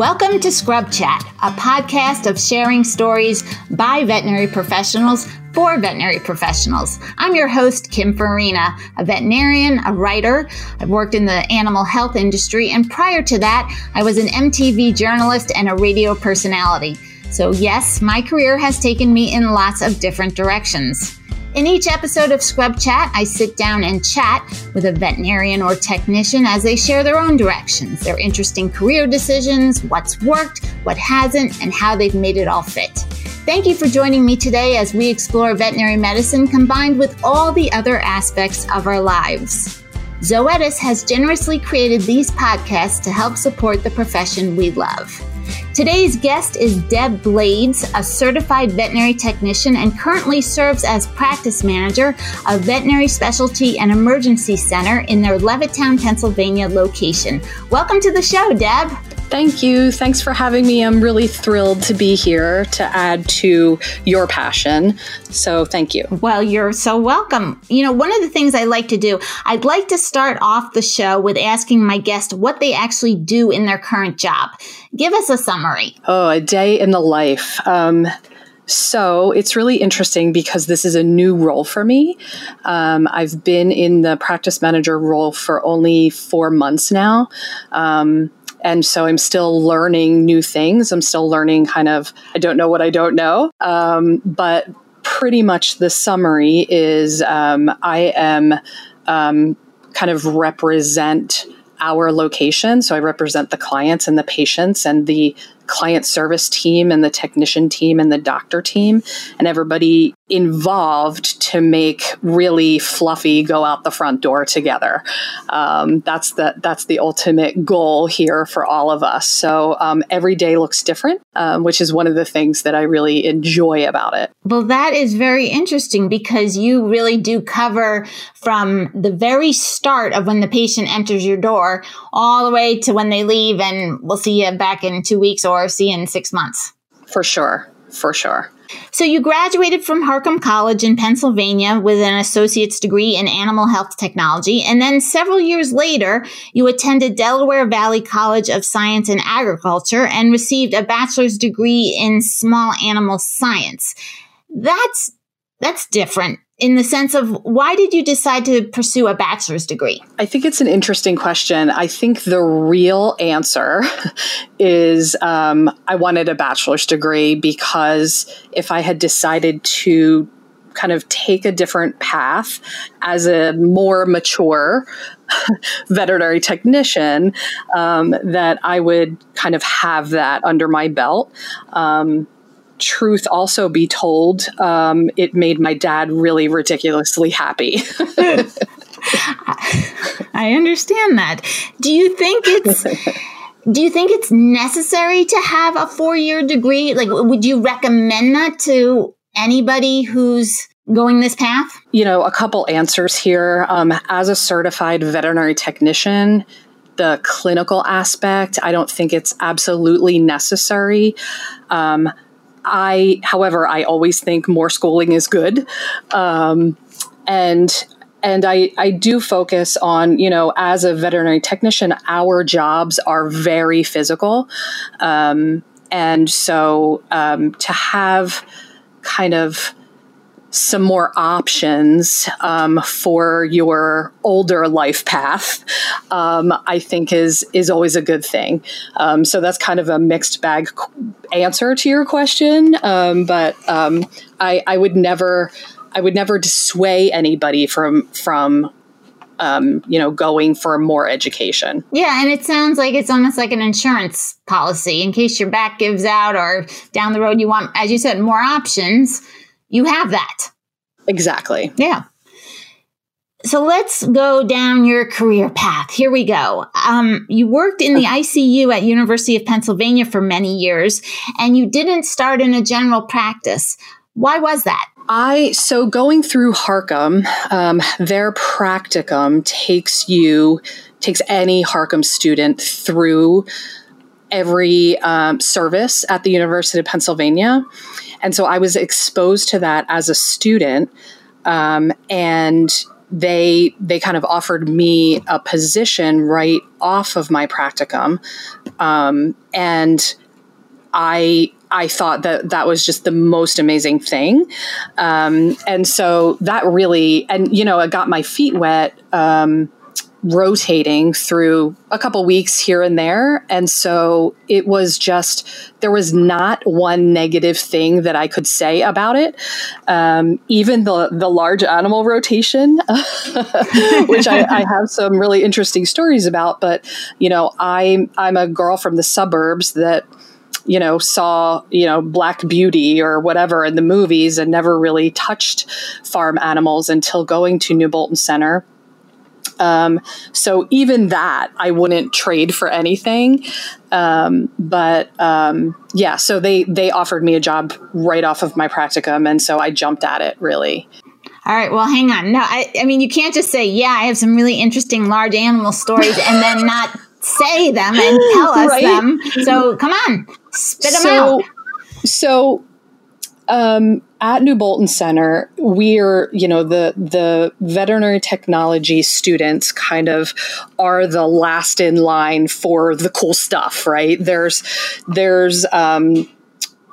Welcome to Scrub Chat, a podcast of sharing stories by veterinary professionals for veterinary professionals. I'm your host, Kim Farina, a veterinarian, a writer. I've worked in the animal health industry, and prior to that, I was an MTV journalist and a radio personality. So, yes, my career has taken me in lots of different directions. In each episode of Scrub Chat, I sit down and chat with a veterinarian or technician as they share their own directions, their interesting career decisions, what's worked, what hasn't, and how they've made it all fit. Thank you for joining me today as we explore veterinary medicine combined with all the other aspects of our lives. Zoetis has generously created these podcasts to help support the profession we love. Today's guest is Deb Blades, a certified veterinary technician and currently serves as practice manager of Veterinary Specialty and Emergency Center in their Levittown, Pennsylvania location. Welcome to the show, Deb. Thank you. Thanks for having me. I'm really thrilled to be here to add to your passion. So, thank you. Well, you're so welcome. You know, one of the things I like to do, I'd like to start off the show with asking my guest what they actually do in their current job. Give us a summary. Oh, a day in the life. Um, so it's really interesting because this is a new role for me. Um, I've been in the practice manager role for only four months now. Um, and so I'm still learning new things. I'm still learning kind of, I don't know what I don't know. Um, but pretty much the summary is um, I am um, kind of represent our location. So I represent the clients and the patients and the client service team and the technician team and the doctor team and everybody involved to make really fluffy go out the front door together. Um, that's the that's the ultimate goal here for all of us. So um, every day looks different, um, which is one of the things that I really enjoy about it. Well, that is very interesting because you really do cover from the very start of when the patient enters your door all the way to when they leave, and we'll see you back in two weeks or see you in six months. For sure, for sure. So you graduated from Harcum College in Pennsylvania with an associate's degree in animal health technology. And then several years later, you attended Delaware Valley College of Science and Agriculture and received a bachelor's degree in small animal science. That's, that's different in the sense of why did you decide to pursue a bachelor's degree? I think it's an interesting question. I think the real answer is um, I wanted a bachelor's degree because if I had decided to kind of take a different path as a more mature veterinary technician, um, that I would kind of have that under my belt. Um, truth also be told, um, it made my dad really ridiculously happy. I understand that. Do you think it's do you think it's necessary to have a four-year degree? Like would you recommend that to anybody who's going this path? You know, a couple answers here. Um, as a certified veterinary technician, the clinical aspect, I don't think it's absolutely necessary. Um, I, however, I always think more schooling is good. Um, and and I, I do focus on, you know, as a veterinary technician, our jobs are very physical. Um, and so um, to have kind of some more options um, for your older life path, um, I think is is always a good thing. Um, so that's kind of a mixed bag answer to your question, um, but um, I, I would never I would never dissuade anybody from from um, you know, going for more education. Yeah, and it sounds like it's almost like an insurance policy in case your back gives out or down the road you want, as you said, more options you have that. Exactly. Yeah. So let's go down your career path. Here we go. Um, you worked in the ICU at University of Pennsylvania for many years, and you didn't start in a general practice. Why was that? I so going through Harcum, um, their practicum takes you takes any Harcum student through every um, service at the University of Pennsylvania. And so I was exposed to that as a student. Um, and they they kind of offered me a position right off of my practicum Um, and I I thought that that was just the most amazing thing. Um, and so that really, and you know, it got my feet wet. Um, rotating through a couple weeks here and there. And so it was just, there was not one negative thing that I could say about it. Um, even the, the large animal rotation, which I, I, have some really interesting stories about. But, you know, I, I'm a girl from the suburbs that, you know, saw, you know, Black Beauty or whatever in the movies and never really touched farm animals until going to New Bolton Center. Um, so even that I wouldn't trade for anything. Um, but um, yeah, so they they offered me a job right off of my practicum, and so I jumped at it really. All right. Well, hang on. No, I, I mean, you can't just say, yeah, I have some really interesting large animal stories and then not say them and tell us right? them. So come on, spit them so, out. So um, at New Bolton Center, we're you know the the veterinary technology students kind of are the last in line for the cool stuff, right? There's there's um,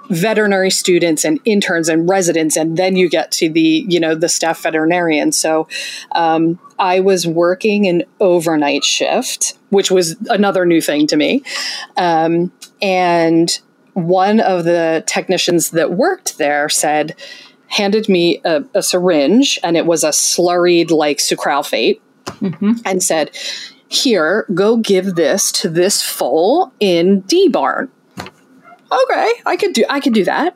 veterinary students and interns and residents and then you get to the you know the staff veterinarian so um, i was working an overnight shift which was another new thing to me um, and one of the technicians that worked there said handed me a, a syringe and it was a slurried like sucralfate mm-hmm. and said here go give this to this foal in d barn okay, I could do I could do that.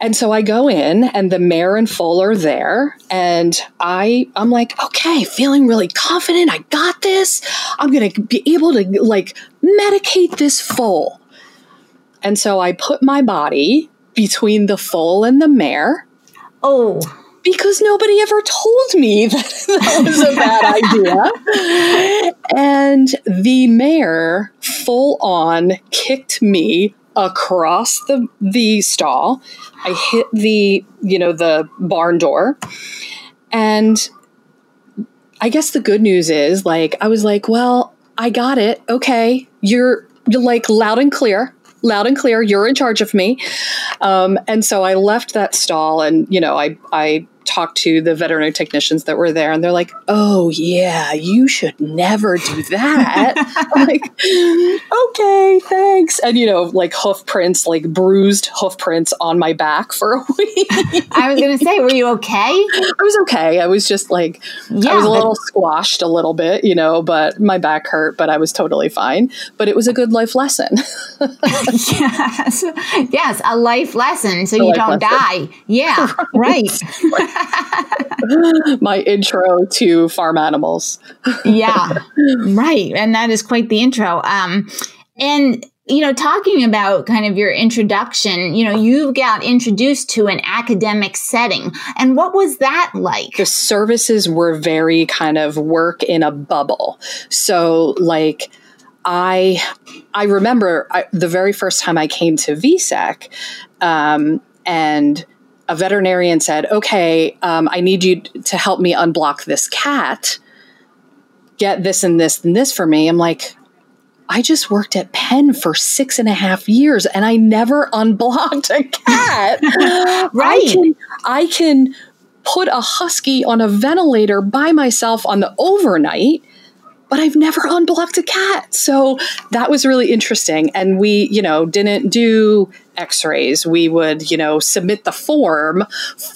And so I go in and the mare and foal are there and I I'm like, okay, feeling really confident. I got this. I'm going to be able to like medicate this foal. And so I put my body between the foal and the mare. Oh because nobody ever told me that that was a bad idea. and the mare full on kicked me across the the stall. I hit the, you know, the barn door. And I guess the good news is like I was like, well, I got it. Okay. You're you're like loud and clear loud and clear you're in charge of me. Um, and so i left that stall and you know i i talked to the veterinary technicians that were there and they're like, oh, yeah, you should never do that. like, okay, thanks. And, you know, like hoof prints, like bruised hoof prints on my back for a week. I was going to say, were you okay? I was okay. I was just like, yeah, I was a little squashed a little bit, you know, but my back hurt, but I was totally fine. But it was a good life lesson. yes. Yes, a life lesson so a you don't lesson. die. Yeah, right. my intro to farm animals. yeah, right. And that is quite the intro. Um, and you know, talking about kind of your introduction, you know, you got introduced to an academic setting. And what was that like? The services were very kind of work in a bubble. So, like, I I remember I, the very first time I came to VSEC, um, and a veterinarian said, okay, um, I need you to help me unblock this cat, get this and this and this for me. I'm like, I just worked at Penn for six and a half years and I never unblocked a cat. right. I can, I can put a husky on a ventilator by myself on the overnight but I've never unblocked a cat. So that was really interesting. And we, you know, didn't do x rays. We would, you know, submit the form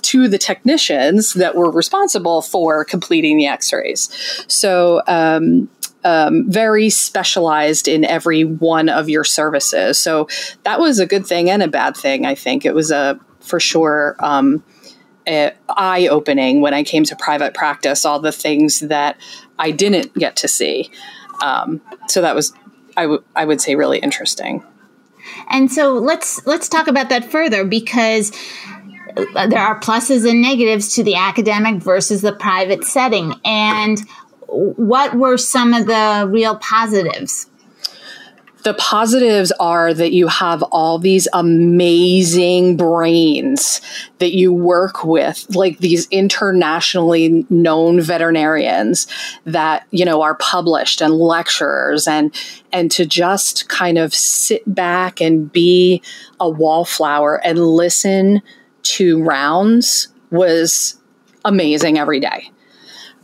to the technicians that were responsible for completing the x rays. So, um, um, very specialized in every one of your services. So that was a good thing and a bad thing. I think it was a for sure um, eye opening when I came to private practice. All the things that I didn't get to see. Um, so that was, I, w- I would say, really interesting. And so let's let's talk about that further because there are pluses and negatives to the academic versus the private setting. And what were some of the real positives? The positives are that you have all these amazing brains that you work with, like these internationally known veterinarians that, you know, are published and lecturers and and to just kind of sit back and be a wallflower and listen to rounds was amazing every day.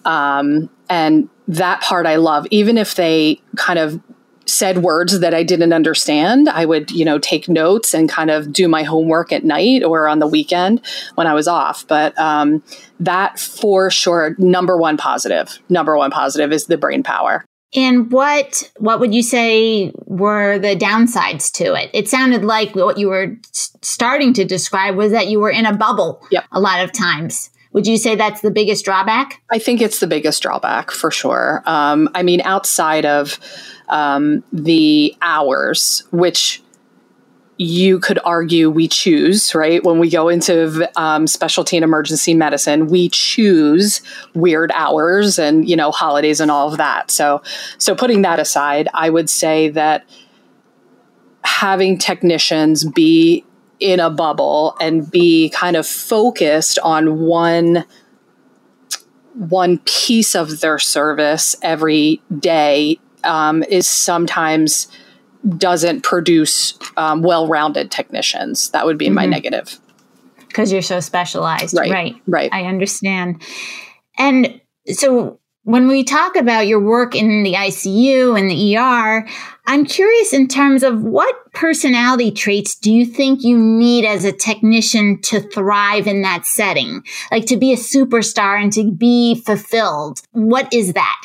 Um, and that part I love, even if they kind of said words that I didn't understand, I would, you know, take notes and kind of do my homework at night or on the weekend when I was off. But um, that for sure, number one positive, number one positive is the brain power. And what what would you say were the downsides to it? It sounded like what you were starting to describe was that you were in a bubble yep. a lot of times. Would you say that's the biggest drawback? I think it's the biggest drawback for sure. Um, I mean, outside of um, the hours, which you could argue we choose, right? When we go into um, specialty and emergency medicine, we choose weird hours and, you know, holidays and all of that. So, so putting that aside, I would say that having technicians be in a bubble and be kind of focused on one one piece of their service every day um, is sometimes doesn't produce um, well-rounded technicians. That would be mm-hmm. my negative. Because you're so specialized, right? Right. Right. I understand. And so when we talk about your work in the ICU and the ER, I'm curious in terms of what personality traits do you think you need as a technician to thrive in that setting? Like to be a superstar and to be fulfilled. What is that?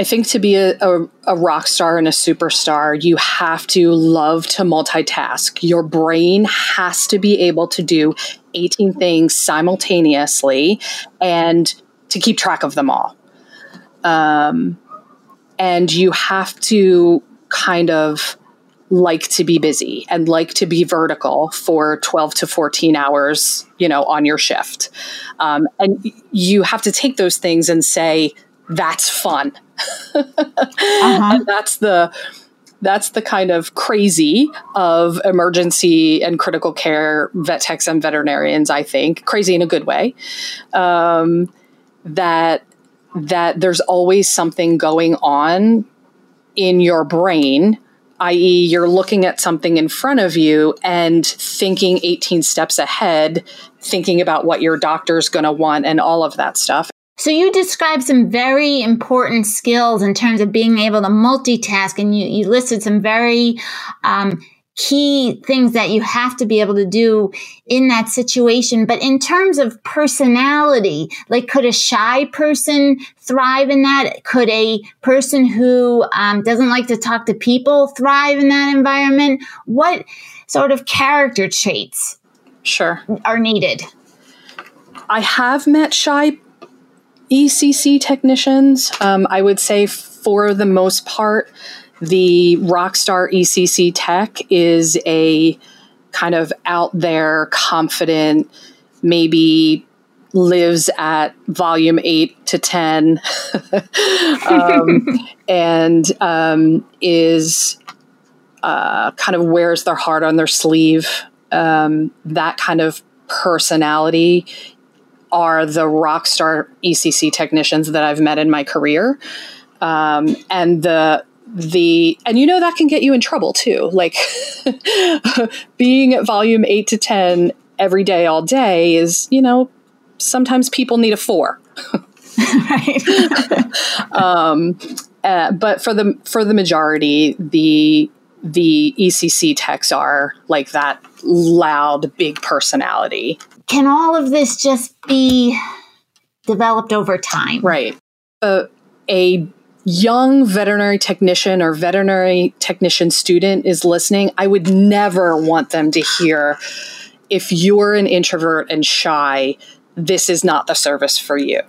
I think to be a, a, a, rock star and a superstar, you have to love to multitask. Your brain has to be able to do 18 things simultaneously and to keep track of them all. Um, and you have to kind of like to be busy and like to be vertical for 12 to 14 hours, you know, on your shift. Um, and you have to take those things and say, that's fun. uh-huh. and that's the that's the kind of crazy of emergency and critical care vet techs and veterinarians. I think crazy in a good way. Um, that that there's always something going on in your brain i.e., you're looking at something in front of you and thinking 18 steps ahead, thinking about what your doctor's going to want and all of that stuff. So you described some very important skills in terms of being able to multitask, and you, you listed some very um, key things that you have to be able to do in that situation. But in terms of personality, like could a shy person thrive in that? Could a person who um, doesn't like to talk to people thrive in that environment? What sort of character traits sure are needed? I have met shy ECC technicians. Um, I would say for the most part, the Rockstar ECC tech is a kind of out there, confident, maybe lives at volume 8 to 10 um, and um, is uh, kind of wears their heart on their sleeve um, that kind of personality are the rock star ECC technicians that I've met in my career. Um, and the the and you know that can get you in trouble too. Like being at volume eight to ten every day, all day is you know sometimes people need a four. right. um, uh, but for the for the majority, the the ECC techs are like that loud, big personality can all of this just be developed over time? Right. Uh, a young veterinary technician or veterinary technician student is listening, I would never want them to hear if you're an introvert and shy, this is not the service for you.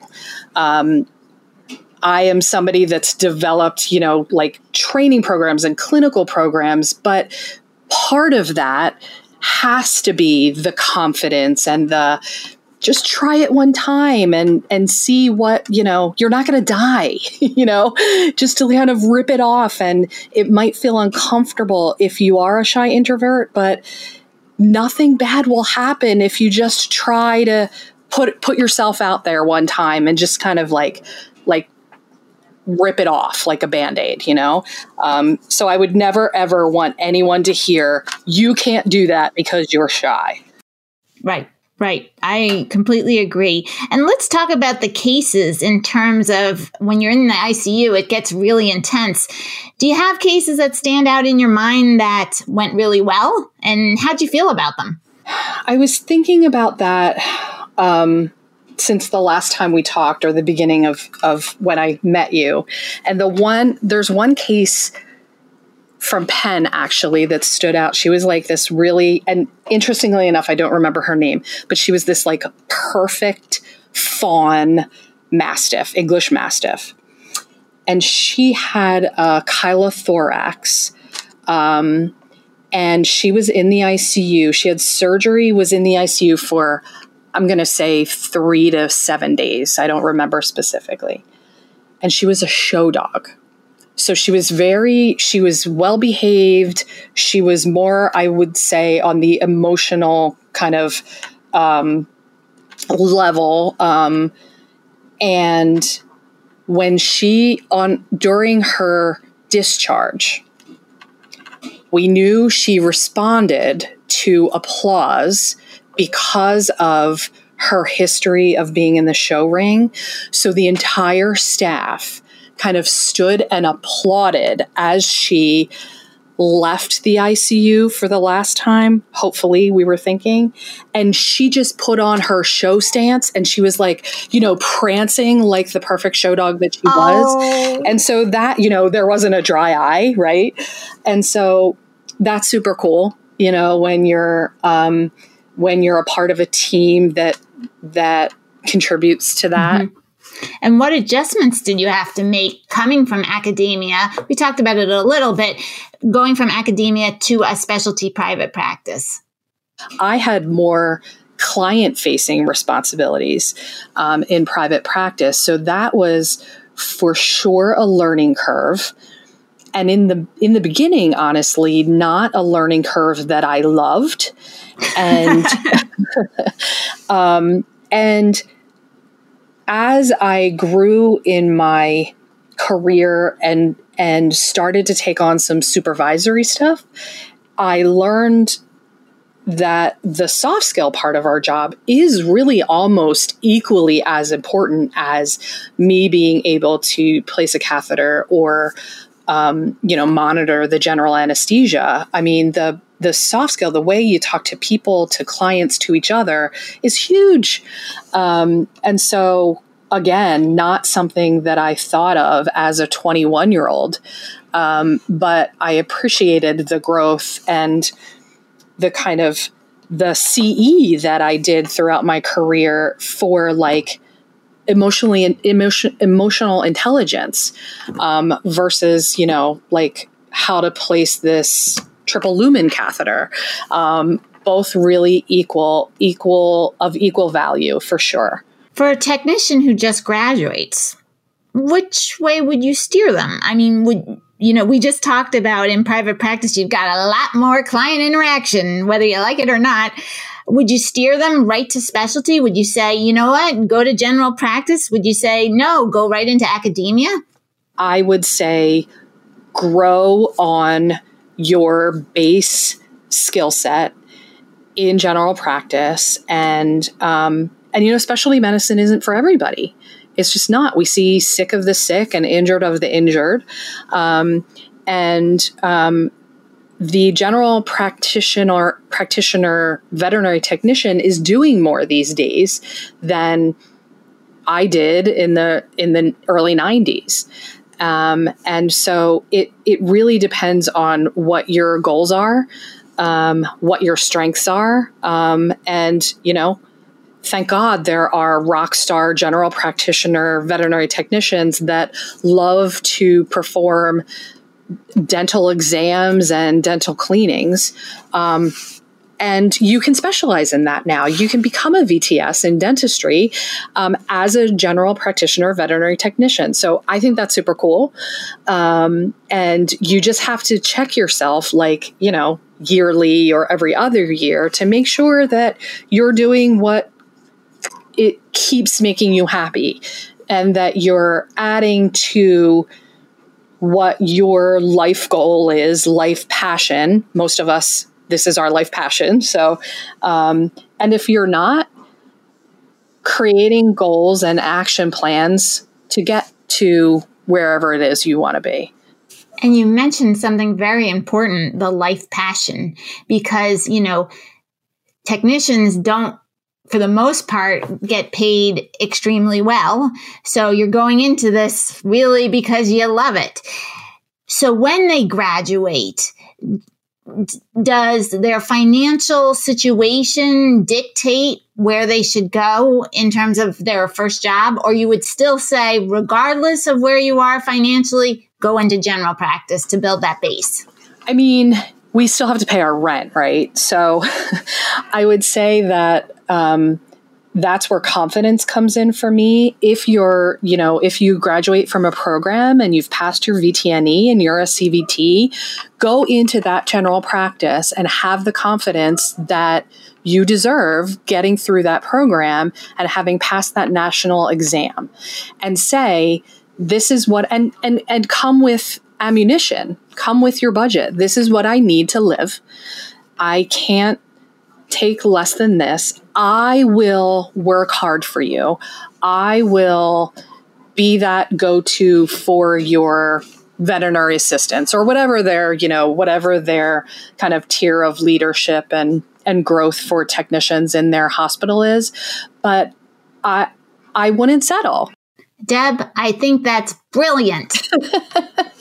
Um, I am somebody that's developed, you know, like training programs and clinical programs, but part of that has to be the confidence and the just try it one time and and see what you know you're not going to die you know? Just to kind of rip it off and it might feel uncomfortable if you are a shy introvert but nothing bad will happen if you just try to put put yourself out there one time and just kind of like like rip it off like a band-aid you know um, so i would never ever want anyone to hear you can't do that because you're shy right Right. I completely agree. And let's talk about the cases in terms of when you're in the ICU, it gets really intense. Do you have cases that stand out in your mind that went really well? And how'd you feel about them? I was thinking about that um, since the last time we talked or the beginning of, of when I met you. And the one, there's one case from Penn actually that stood out. She was like this really, and interestingly enough, I don't remember her name, but she was this like perfect fawn mastiff, English mastiff. And she had a chylothorax. Um, and she was in the ICU. She had surgery, was in the ICU for, I'm going to say, three to seven days. I don't remember specifically. And she was a show dog so she was very, she was well behaved. She was more, I would say, on the emotional kind of um, level. Um, and when she, on during her discharge, we knew she responded to applause because of her history of being in the show ring. So the entire staff kind of stood and applauded as she left the ICU for the last time, hopefully, we were thinking. And she just put on her show stance and she was like, you know, prancing like the perfect show dog that she oh. was. And so that, you know, there wasn't a dry eye, right? And so that's super cool, you know, when you're um when you're a part of a team that that contributes to that. Mm-hmm. And what adjustments did you have to make coming from academia? We talked about it a little bit, going from academia to a specialty private practice. I had more client facing responsibilities um, in private practice. So that was for sure a learning curve and in the in the beginning honestly not a learning curve that i loved and um, and as I grew in my career and and started to take on some supervisory stuff, I learned that the soft skill part of our job is really almost equally as important as me being able to place a catheter or um, you know monitor the general anesthesia. I mean the the soft skill the way you talk to people to clients to each other is huge. Um, and so again not something that i thought of as a 21 year old um, but i appreciated the growth and the kind of the ce that i did throughout my career for like emotionally emotion, emotional intelligence um, versus you know like how to place this triple lumen catheter um, both really equal equal of equal value for sure for a technician who just graduates which way would you steer them i mean would you know we just talked about in private practice you've got a lot more client interaction whether you like it or not would you steer them right to specialty? Would you say, you know what, go to general practice? Would you say, no, go right into academia? I would say grow on your base skill set in general practice. And um, and you know specialty medicine isn't for everybody. It's just not. We see sick of the sick and injured of the injured. Um, and um, the general practitioner practitioner veterinary technician is doing more these days than I did in the in the early 90s. Um, and so it it really depends on what your goals are, um, what your strengths are, um, and you know, thank God there are rock star general practitioner veterinary technicians that love to perform dental exams and dental cleanings. Um, and you can specialize in that now. You can become a VTS in dentistry um, as a general practitioner veterinary technician. So I think that's super cool. Um, and you just have to check yourself, like, you know, yearly or every other year to make sure that you're doing what it keeps making you happy and that you're adding to what your life goal is, life passion. Most of us, this is our life passion. So, um, and if you're not, creating goals and action plans to get to wherever it is you want to be. And you mentioned something very important the life passion, because, you know, technicians don't for the most part, get paid extremely well. So you're going into this really because you love it. So when they graduate, does their financial situation dictate where they should go in terms of their first job? Or you would still say, regardless of where you are financially, go into general practice to build that base? I mean, we still have to pay our rent, right? So I would say that um, that's where confidence comes in for me. If you're, you know, if you graduate from a program and you've passed your VTNE and you're a CVT, go into that general practice and have the confidence that you deserve getting through that program and having passed that national exam. And say, this is what and and and come with ammunition come with your budget. This is what i need to live. I can't take less than this. I will work hard for you. I will be that go to for your veterinary assistants or whatever their, you know, whatever their kind of tier of leadership and and growth for technicians in their hospital is. But I I wouldn't settle. Deb, I think that's brilliant.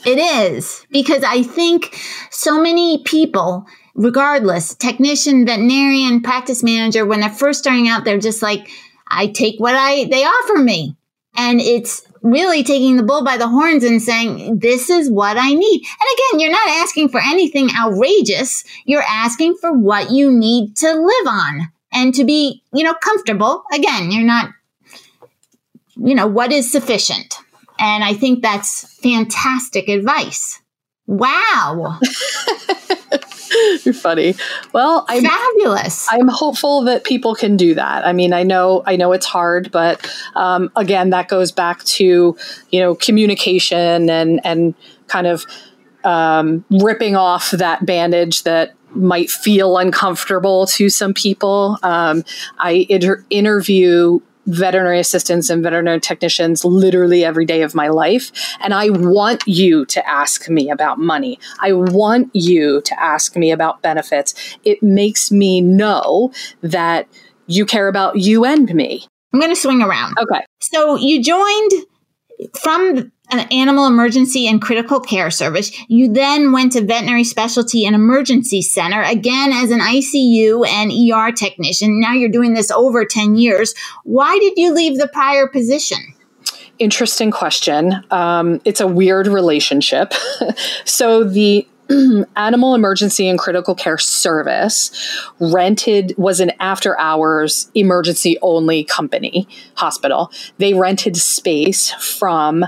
it is because I think so many people regardless, technician, veterinarian, practice manager, when they're first starting out, they're just like, I take what I they offer me. And it's really taking the bull by the horns and saying, this is what I need. And again, you're not asking for anything outrageous. You're asking for what you need to live on and to be, you know, comfortable. Again, you're not, you know, what is sufficient. And I think that's fantastic advice. Wow. You're funny. Well, I'm fabulous. I'm hopeful that people can do that. I mean, I know, I know it's hard, but um, again, that goes back to you know communication and and kind of um, ripping off that bandage that might feel uncomfortable to some people. Um, I inter- interview veterinary assistants and veterinary technicians literally every day of my life. And I want you to ask me about money. I want you to ask me about benefits. It makes me know that you care about you and me. I'm going to swing around. Okay. So you joined from an animal emergency and critical care service. You then went to veterinary specialty and emergency center again as an ICU and ER technician. Now you're doing this over 10 years. Why did you leave the prior position? Interesting question. Um, it's a weird relationship. so the animal emergency and critical care service rented was an after hours emergency only company hospital they rented space from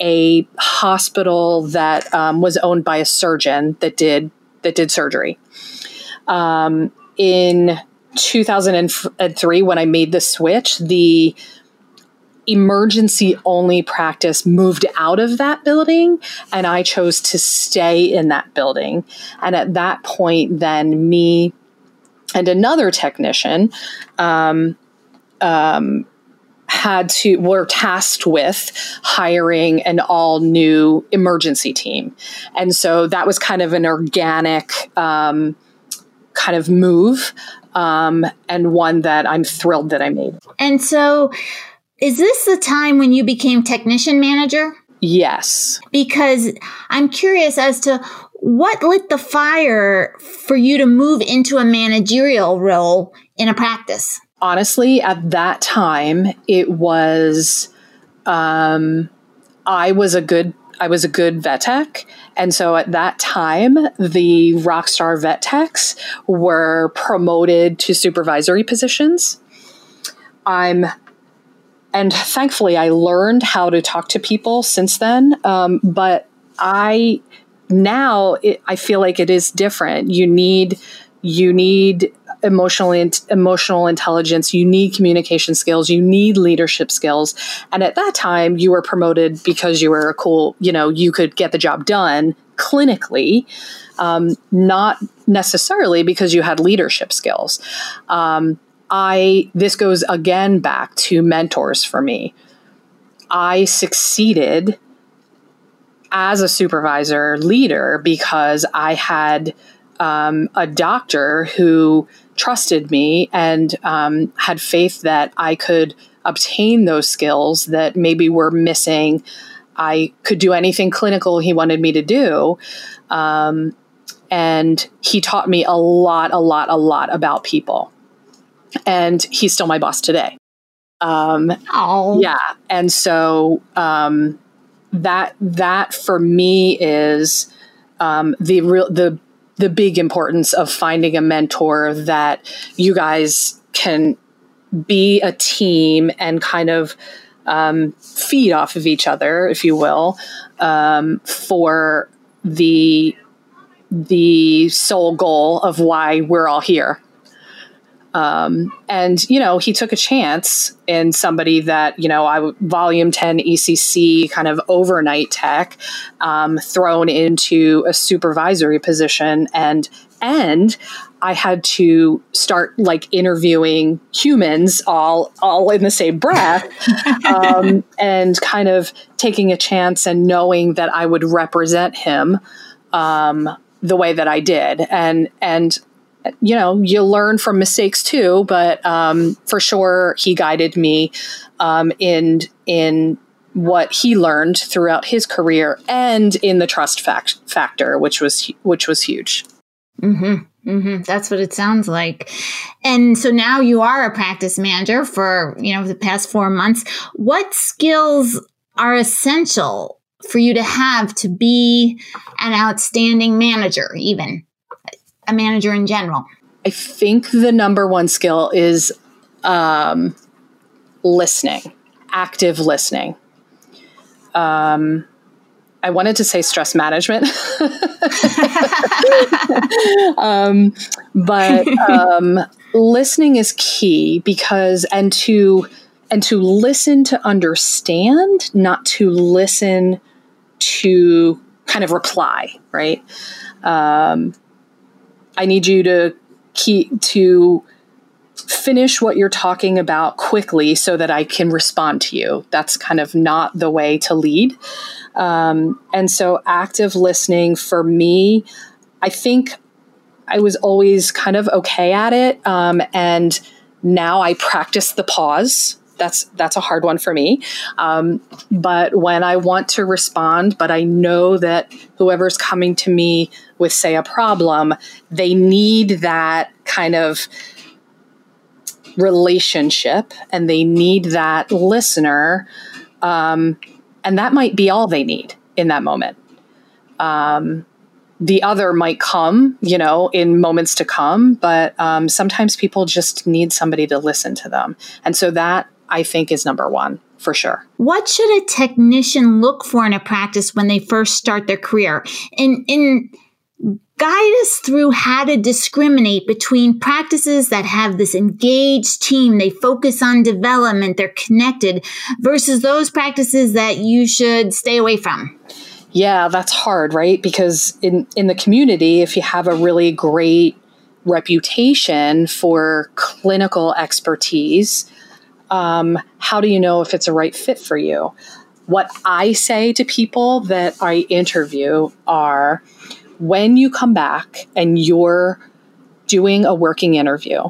a hospital that um, was owned by a surgeon that did that did surgery. Um, in 2003, when I made the switch, the emergency only practice moved out of that building and I chose to stay in that building. And at that point, then me and another technician um, um, had to were tasked with hiring an all new emergency team and so that was kind of an organic um, kind of move um, and one that i'm thrilled that i made and so is this the time when you became technician manager yes because i'm curious as to what lit the fire for you to move into a managerial role in a practice honestly, at that time, it was, um, I was a good, I was a good vet tech. And so at that time, the rockstar vet techs were promoted to supervisory positions. I'm, and thankfully, I learned how to talk to people since then. Um, but I, now it, I feel like it is different. You need, you need emotional emotional intelligence you need communication skills you need leadership skills and at that time you were promoted because you were a cool you know you could get the job done clinically um, not necessarily because you had leadership skills um, i this goes again back to mentors for me i succeeded as a supervisor leader because i had um, a doctor who trusted me and um, had faith that I could obtain those skills that maybe were missing. I could do anything clinical he wanted me to do. Um, and he taught me a lot, a lot, a lot about people. And he's still my boss today. Um, oh, yeah. And so um, that that for me is um, the real the the big importance of finding a mentor that you guys can be a team and kind of um, feed off of each other, if you will, um, for the the sole goal of why we're all here. Um, and you know, he took a chance in somebody that you know, I volume ten ECC kind of overnight tech, um, thrown into a supervisory position, and and I had to start like interviewing humans all all in the same breath, um, and kind of taking a chance and knowing that I would represent him um, the way that I did, and and you know, you learn from mistakes too, but um, for sure he guided me um, in in what he learned throughout his career and in the trust fact- factor, which was which was huge. Mm-hmm. Mm-hmm. That's what it sounds like. And so now you are a practice manager for you know the past four months. What skills are essential for you to have to be an outstanding manager, even? A manager in general? I think the number one skill is um, listening, active listening. Um, I wanted to say stress management, um, but um, listening is key because and to and to listen to understand, not to listen to kind of reply, right? Um, I need you to keep to finish what you're talking about quickly so that I can respond to you. That's kind of not the way to lead. Um, and so, active listening for me, I think I was always kind of okay at it. Um, and now I practice the pause that's that's a hard one for me. Um, but when I want to respond, but I know that whoever's coming to me with say a problem, they need that kind of relationship and they need that listener, um, and that might be all they need in that moment. Um, the other might come, you know, in moments to come, but um, sometimes people just need somebody to listen to them. And so that I think is number one for sure. What should a technician look for in a practice when they first start their career? And in guide us through how to discriminate between practices that have this engaged team, they focus on development, they're connected, versus those practices that you should stay away from. Yeah, that's hard, right? Because in in the community, if you have a really great reputation for clinical expertise, um, how do you know if it's a right fit for you? What I say to people that I interview are when you come back and you're doing a working interview,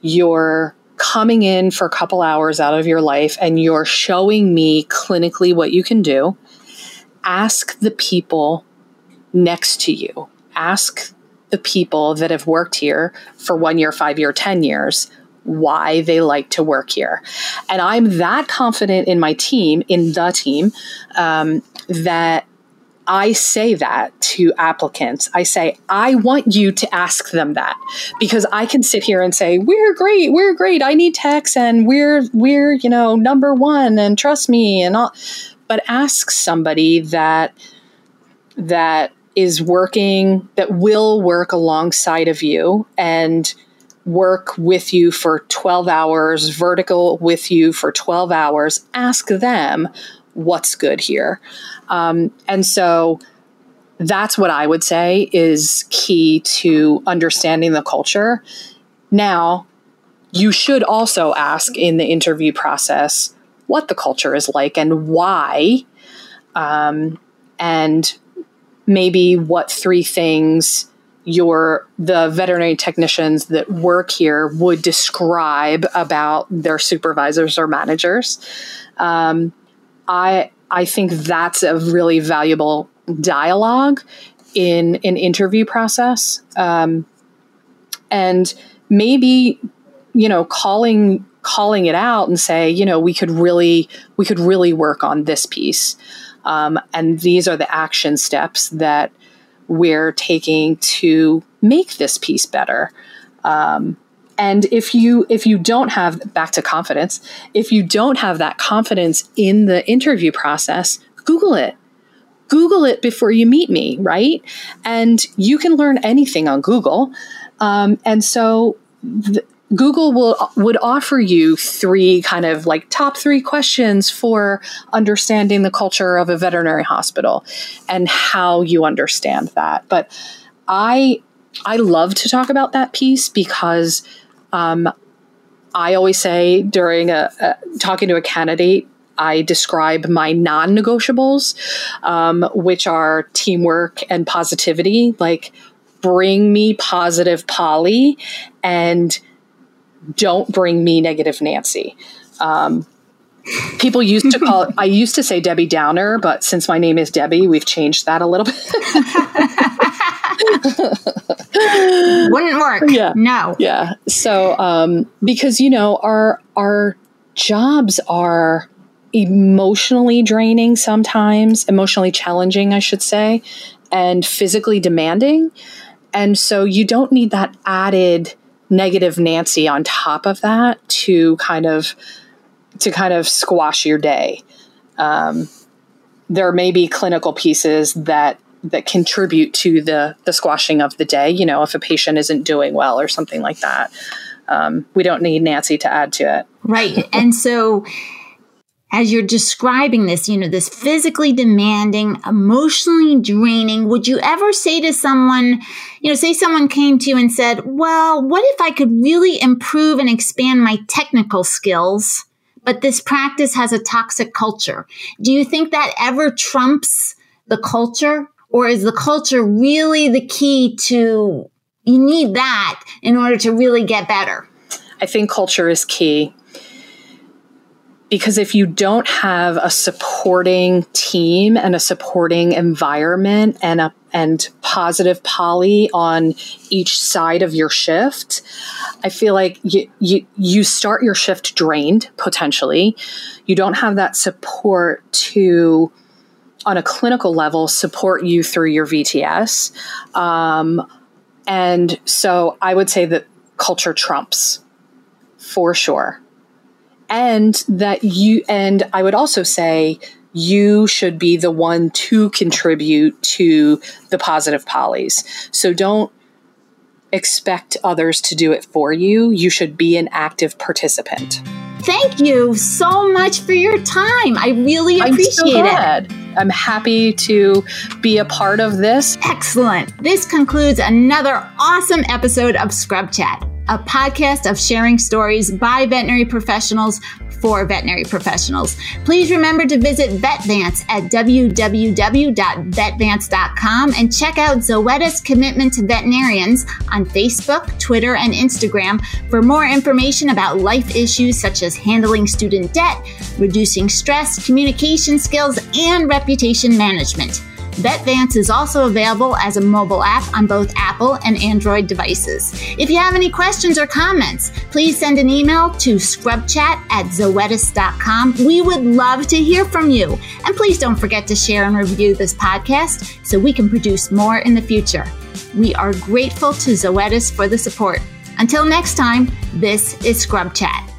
you're coming in for a couple hours out of your life and you're showing me clinically what you can do, ask the people next to you, ask the people that have worked here for one year, five year, 10 years, why they like to work here. And I'm that confident in my team, in the team, um, that I say that to applicants. I say, I want you to ask them that because I can sit here and say, we're great, we're great. I need techs and we're, we're, you know, number one and trust me and all. But ask somebody that, that is working, that will work alongside of you and work with you for 12 hours, vertical with you for 12 hours. Ask them what's good here. Um, and so that's what I would say is key to understanding the culture. Now, you should also ask in the interview process what the culture is like and why, um, and maybe what three things your the veterinary technicians that work here would describe about their supervisors or managers. Um, I I think that's a really valuable dialogue in an interview process, um, and maybe you know calling calling it out and say you know we could really we could really work on this piece, um, and these are the action steps that we're taking to make this piece better. Um, and if you if you don't have back to confidence if you don't have that confidence in the interview process google it. Google it before you meet me right? And you can learn anything on google. Um, and so Google will would offer you three kind of like top three questions for understanding the culture of a veterinary hospital and how you understand that. But I I love to talk about that piece because um, I always say during a, a, talking to a candidate, I describe my non negotiables, um, which are teamwork and positivity. Like, bring me positive Polly and don't bring me negative Nancy. Um, people used to call it, I used to say Debbie Downer, but since my name is Debbie, we've changed that a little bit. Wouldn't work. Yeah. No. Yeah. So, um, because, you know, our, our jobs are emotionally draining sometimes, emotionally challenging, I should say, and physically demanding. And so you don't need that added negative Nancy on top of that to kind of to kind of squash your day. Um, there may be clinical pieces that that contribute to the the squashing of the day. You know, if a patient isn't doing well or something like that, um, we don't need Nancy to add to it. Right, and so as you're describing this, you know, this physically demanding, emotionally draining, would you ever say to someone, you know, say someone came to you and said, well, what if I could really improve and expand my technical skills, but this practice has a toxic culture? Do you think that ever trumps the culture? Or is the culture really the key to, you need that in order to really get better? I think culture is key because if you don't have a supporting team and a supporting environment and a and positive Polly on each side of your shift, I feel like you, you you start your shift drained potentially. You don't have that support to on a clinical level support you through your VTS. Um, and so I would say that culture trumps for sure and that you and i would also say you should be the one to contribute to the positive polys. So don't expect others to do it for you. You should be an active participant. Thank you so much for your time. I really appreciate I'm so it. I'm happy to be a part of this. Excellent. This concludes another awesome episode of Scrub Chat a podcast of sharing stories by veterinary professionals for veterinary professionals. Please remember to visit VetVance at www.vetvance.com and check out Zoetis commitment to veterinarians on Facebook, Twitter, and Instagram for more information about life issues such as handling student debt, reducing stress, communication skills, and reputation management. VetVance is also available as a mobile app on both Apple and Android devices. If you have any questions or comments, please send an email to scrubchat at zoetis.com. We would love to hear from you. And please don't forget to share and review this podcast so we can produce more in the future. We are grateful to Zoetis for the support. Until next time, this is Scrub Chat.